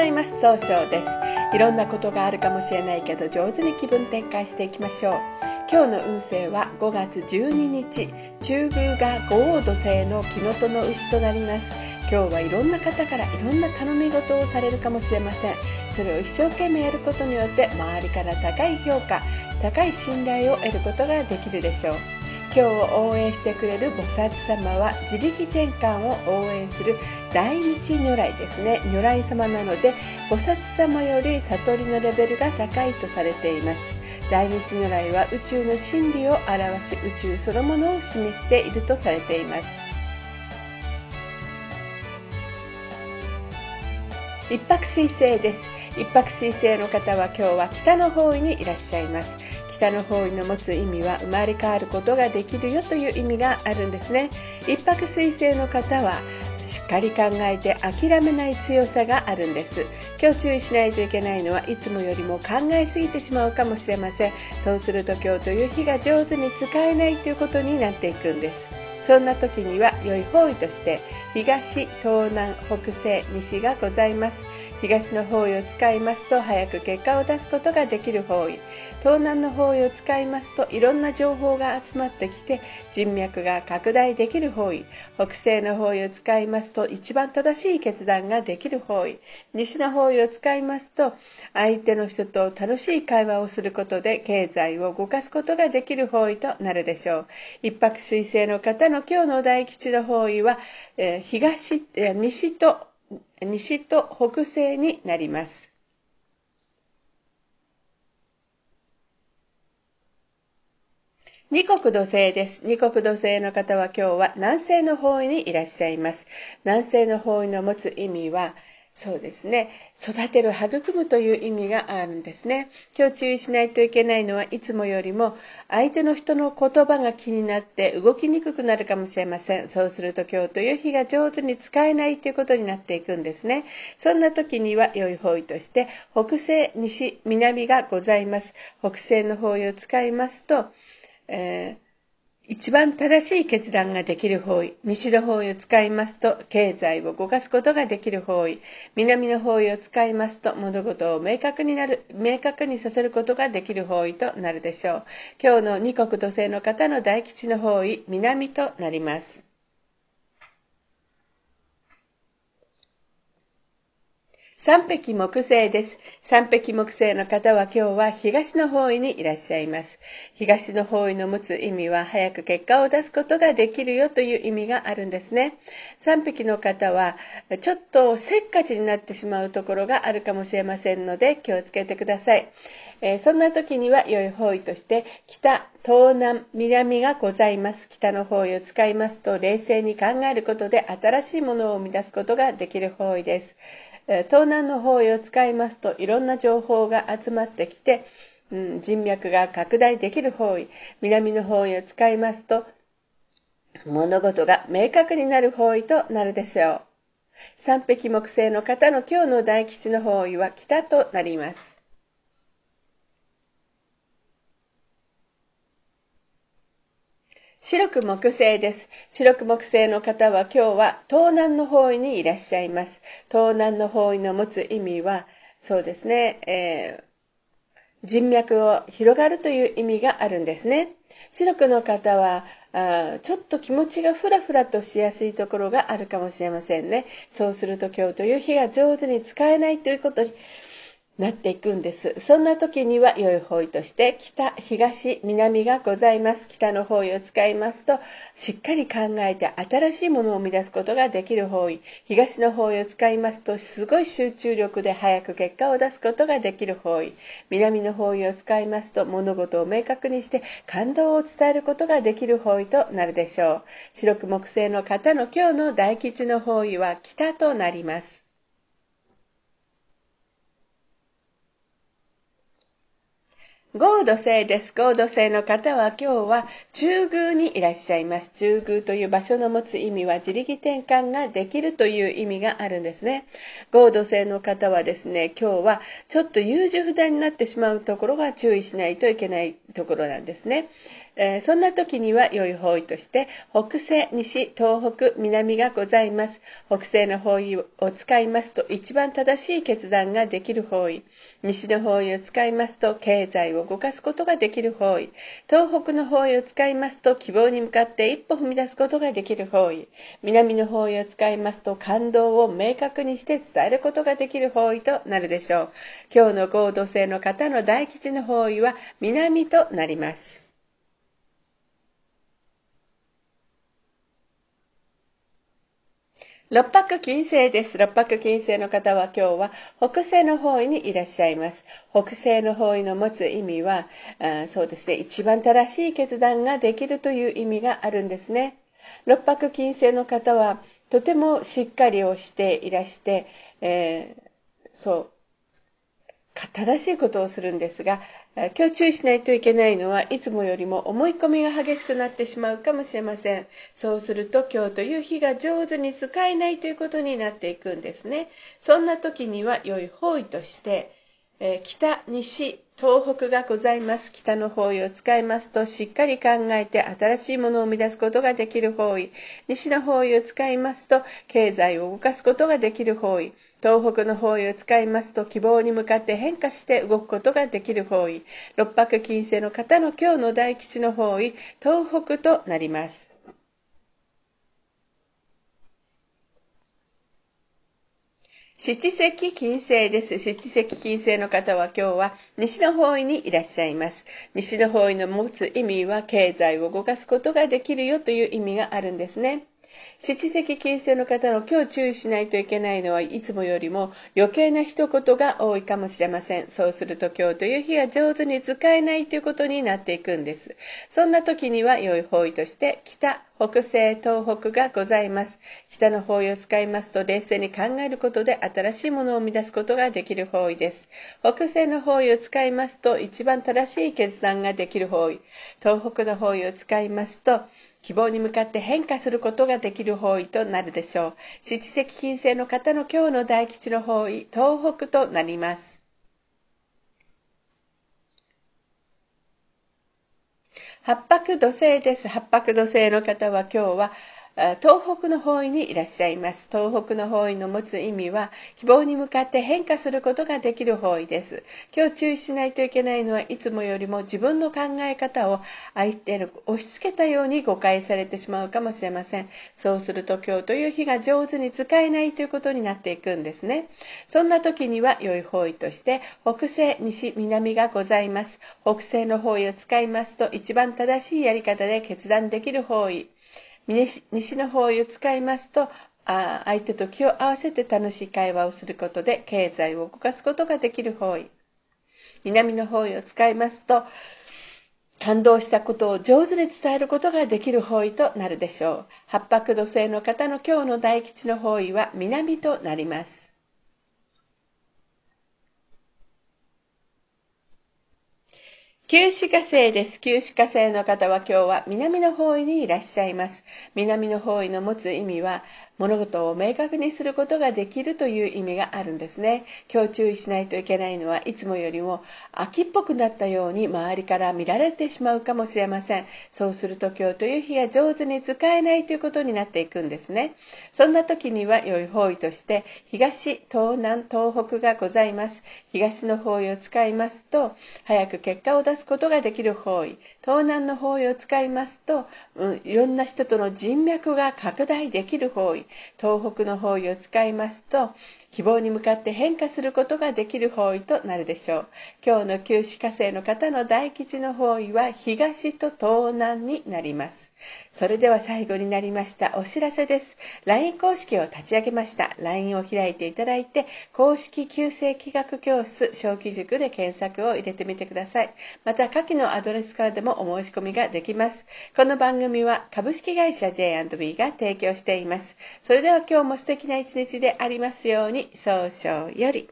ざいます。総称です。いろんなことがあるかもしれないけど上手に気分転換していきましょう。今日の運勢は5月12日。中宮が五黄土星の木のとの牛となります。今日はいろんな方からいろんな頼み事をされるかもしれません。それを一生懸命やることによって周りから高い評価高い信頼を得ることができるでしょう。今日を応援してくれる菩薩様は自力転換を応援する大日如来ですね。如来様なので菩薩様より悟りのレベルが高いとされています。大日如来は宇宙の真理を表し宇宙そのものを示しているとされています。一泊水星です。一泊水星の方は今日は北の方位にいらっしゃいます。北の方位の持つ意味は生まれ変わることができるよという意味があるんですね。一泊水星の方はかり考えて諦めない強さがあるんです。今日注意しないといけないのはいつもよりも考えすぎてしまうかもしれません。そうすると今日という日が上手に使えないということになっていくんです。そんな時には良い方位として東東南北西西がございます。東の方位を使いますと早く結果を出すことができる方位。東南の方位を使いますといろんな情報が集まってきて人脈が拡大できる方位。北西の方位を使いますと一番正しい決断ができる方位。西の方位を使いますと相手の人と楽しい会話をすることで経済を動かすことができる方位となるでしょう。一泊水星の方の今日の大吉の方位は、えー、東、えー、西と西と北西になります。二国土星です。二国土星の方は今日は南西の方位にいらっしゃいます。南西の方位の持つ意味は、そうですね。育てる、育むという意味があるんですね。今日注意しないといけないのはいつもよりも相手の人の言葉が気になって動きにくくなるかもしれません。そうすると今日という日が上手に使えないということになっていくんですね。そんな時には良い方位として北西、西、南がございます。北西の方位を使いますと、えー一番正しい決断ができる方位、西の方位を使いますと、経済を動かすことができる方位、南の方位を使いますと、物事を明確になる、明確にさせることができる方位となるでしょう。今日の二国土星の方の大吉の方位、南となります。三匹木星です。三匹木星の方は今日は東の方位にいらっしゃいます。東の方位の持つ意味は早く結果を出すことができるよという意味があるんですね。三匹の方はちょっとせっかちになってしまうところがあるかもしれませんので気をつけてください。えー、そんな時には良い方位として北、東南、南がございます。北の方位を使いますと冷静に考えることで新しいものを生み出すことができる方位です。東南の方位を使いますといろんな情報が集まってきて、うん、人脈が拡大できる方位南の方位を使いますと物事が明確になる方位となるでしょう。三匹木星の方の今日の大吉の方位は北となります。白く木星です。白く木星の方は今日は東南の方位にいらっしゃいます。東南の方位の持つ意味は、そうですね、えー、人脈を広がるという意味があるんですね。白くの方はあちょっと気持ちがふらふらとしやすいところがあるかもしれませんね。そうすると今日という日が上手に使えないということになっていくんです。そんな時には良い方位として北、東、南がございます。北の方位を使いますとしっかり考えて新しいものを生み出すことができる方位。東の方位を使いますとすごい集中力で早く結果を出すことができる方位。南の方位を使いますと物事を明確にして感動を伝えることができる方位となるでしょう。白く木星の方の今日の大吉の方位は北となります。合土星です。合土星の方は今日は中宮にいらっしゃいます。中宮という場所の持つ意味は自力転換ができるという意味があるんですね。合土星の方はですね、今日はちょっと優柔不断になってしまうところが注意しないといけないところなんですね。えー、そんな時には良い方位として北西、西、東北、南がございます。北西の方位を使いますと一番正しい決断ができる方位。西の方位を使いますと経済を動かすことができる方位。東北の方位を使いますと希望に向かって一歩踏み出すことができる方位。南の方位を使いますと感動を明確にして伝えることができる方位となるでしょう。今日の合同性の方の大吉の方位は南となります。六白金星です。六白金星の方は今日は北西の方位にいらっしゃいます。北西の方位の持つ意味は、あそうですね、一番正しい決断ができるという意味があるんですね。六白金星の方はとてもしっかりをしていらして、えー、そう、正しいことをするんですが、今日注意しないといけないのはいつもよりも思い込みが激しくなってしまうかもしれません。そうすると今日という日が上手に使えないということになっていくんですね。そんな時には良い方位として、え北、西、東北がございます。北の方位を使いますと、しっかり考えて新しいものを生み出すことができる方位。西の方位を使いますと、経済を動かすことができる方位。東北の方位を使いますと、希望に向かって変化して動くことができる方位。六白金星の方の今日の大吉の方位、東北となります。七石金星です。七石金星の方は今日は西の方位にいらっしゃいます。西の方位の持つ意味は経済を動かすことができるよという意味があるんですね。七石金星の方の今日注意しないといけないのはいつもよりも余計な一言が多いかもしれません。そうすると今日という日は上手に使えないということになっていくんです。そんな時には良い方位として北、北西、東北がございます。北の方位を使いますと冷静に考えることで新しいものを生み出すことができる方位です。北西の方位を使いますと一番正しい決断ができる方位。東北の方位を使いますと希望に向かって変化することができる方位となるでしょう。七石金星の方の今日の大吉の方位、東北となります。八白土星です。八白土星の方は今日は東北の方位にいらっしゃいます。東北の方位の持つ意味は、希望に向かって変化することができる方位です。今日注意しないといけないのは、いつもよりも自分の考え方を相手に押し付けたように誤解されてしまうかもしれません。そうすると今日という日が上手に使えないということになっていくんですね。そんな時には良い方位として、北西、西、南がございます。北西の方位を使いますと、一番正しいやり方で決断できる方位。西の方位を使いますとあ相手と気を合わせて楽しい会話をすることで経済を動かすことができる方位。南の方位を使いますと感動したことを上手に伝えることができる方位となるでしょう。八白土星の方の今日の大吉の方位は南となります。旧歯科生です。旧歯科生の方は今日は南の方位にいらっしゃいます。南の方位の持つ意味は、物事を明確にすることができるという意味があるんですね。今日注意しないといけないのはいつもよりも秋っぽくなったように周りから見られてしまうかもしれません。そうすると今日という日が上手に使えないということになっていくんですね。そんな時には良い方位として東、東南、東北がございます。東の方位を使いますと早く結果を出すことができる方位。東南の方位を使いますと、うん、いろんな人との人脈が拡大できる方位。東北の方位を使いますと希望に向かって変化することができる方位となるでしょう今日の九死火星の方の大吉の方位は東と東南になりますそれでは最後になりましたお知らせです。LINE 公式を立ち上げました。LINE を開いていただいて、公式旧世企画教室小規塾で検索を入れてみてください。また、下記のアドレスからでもお申し込みができます。この番組は株式会社 J&B が提供しています。それでは今日も素敵な一日でありますように、早々より。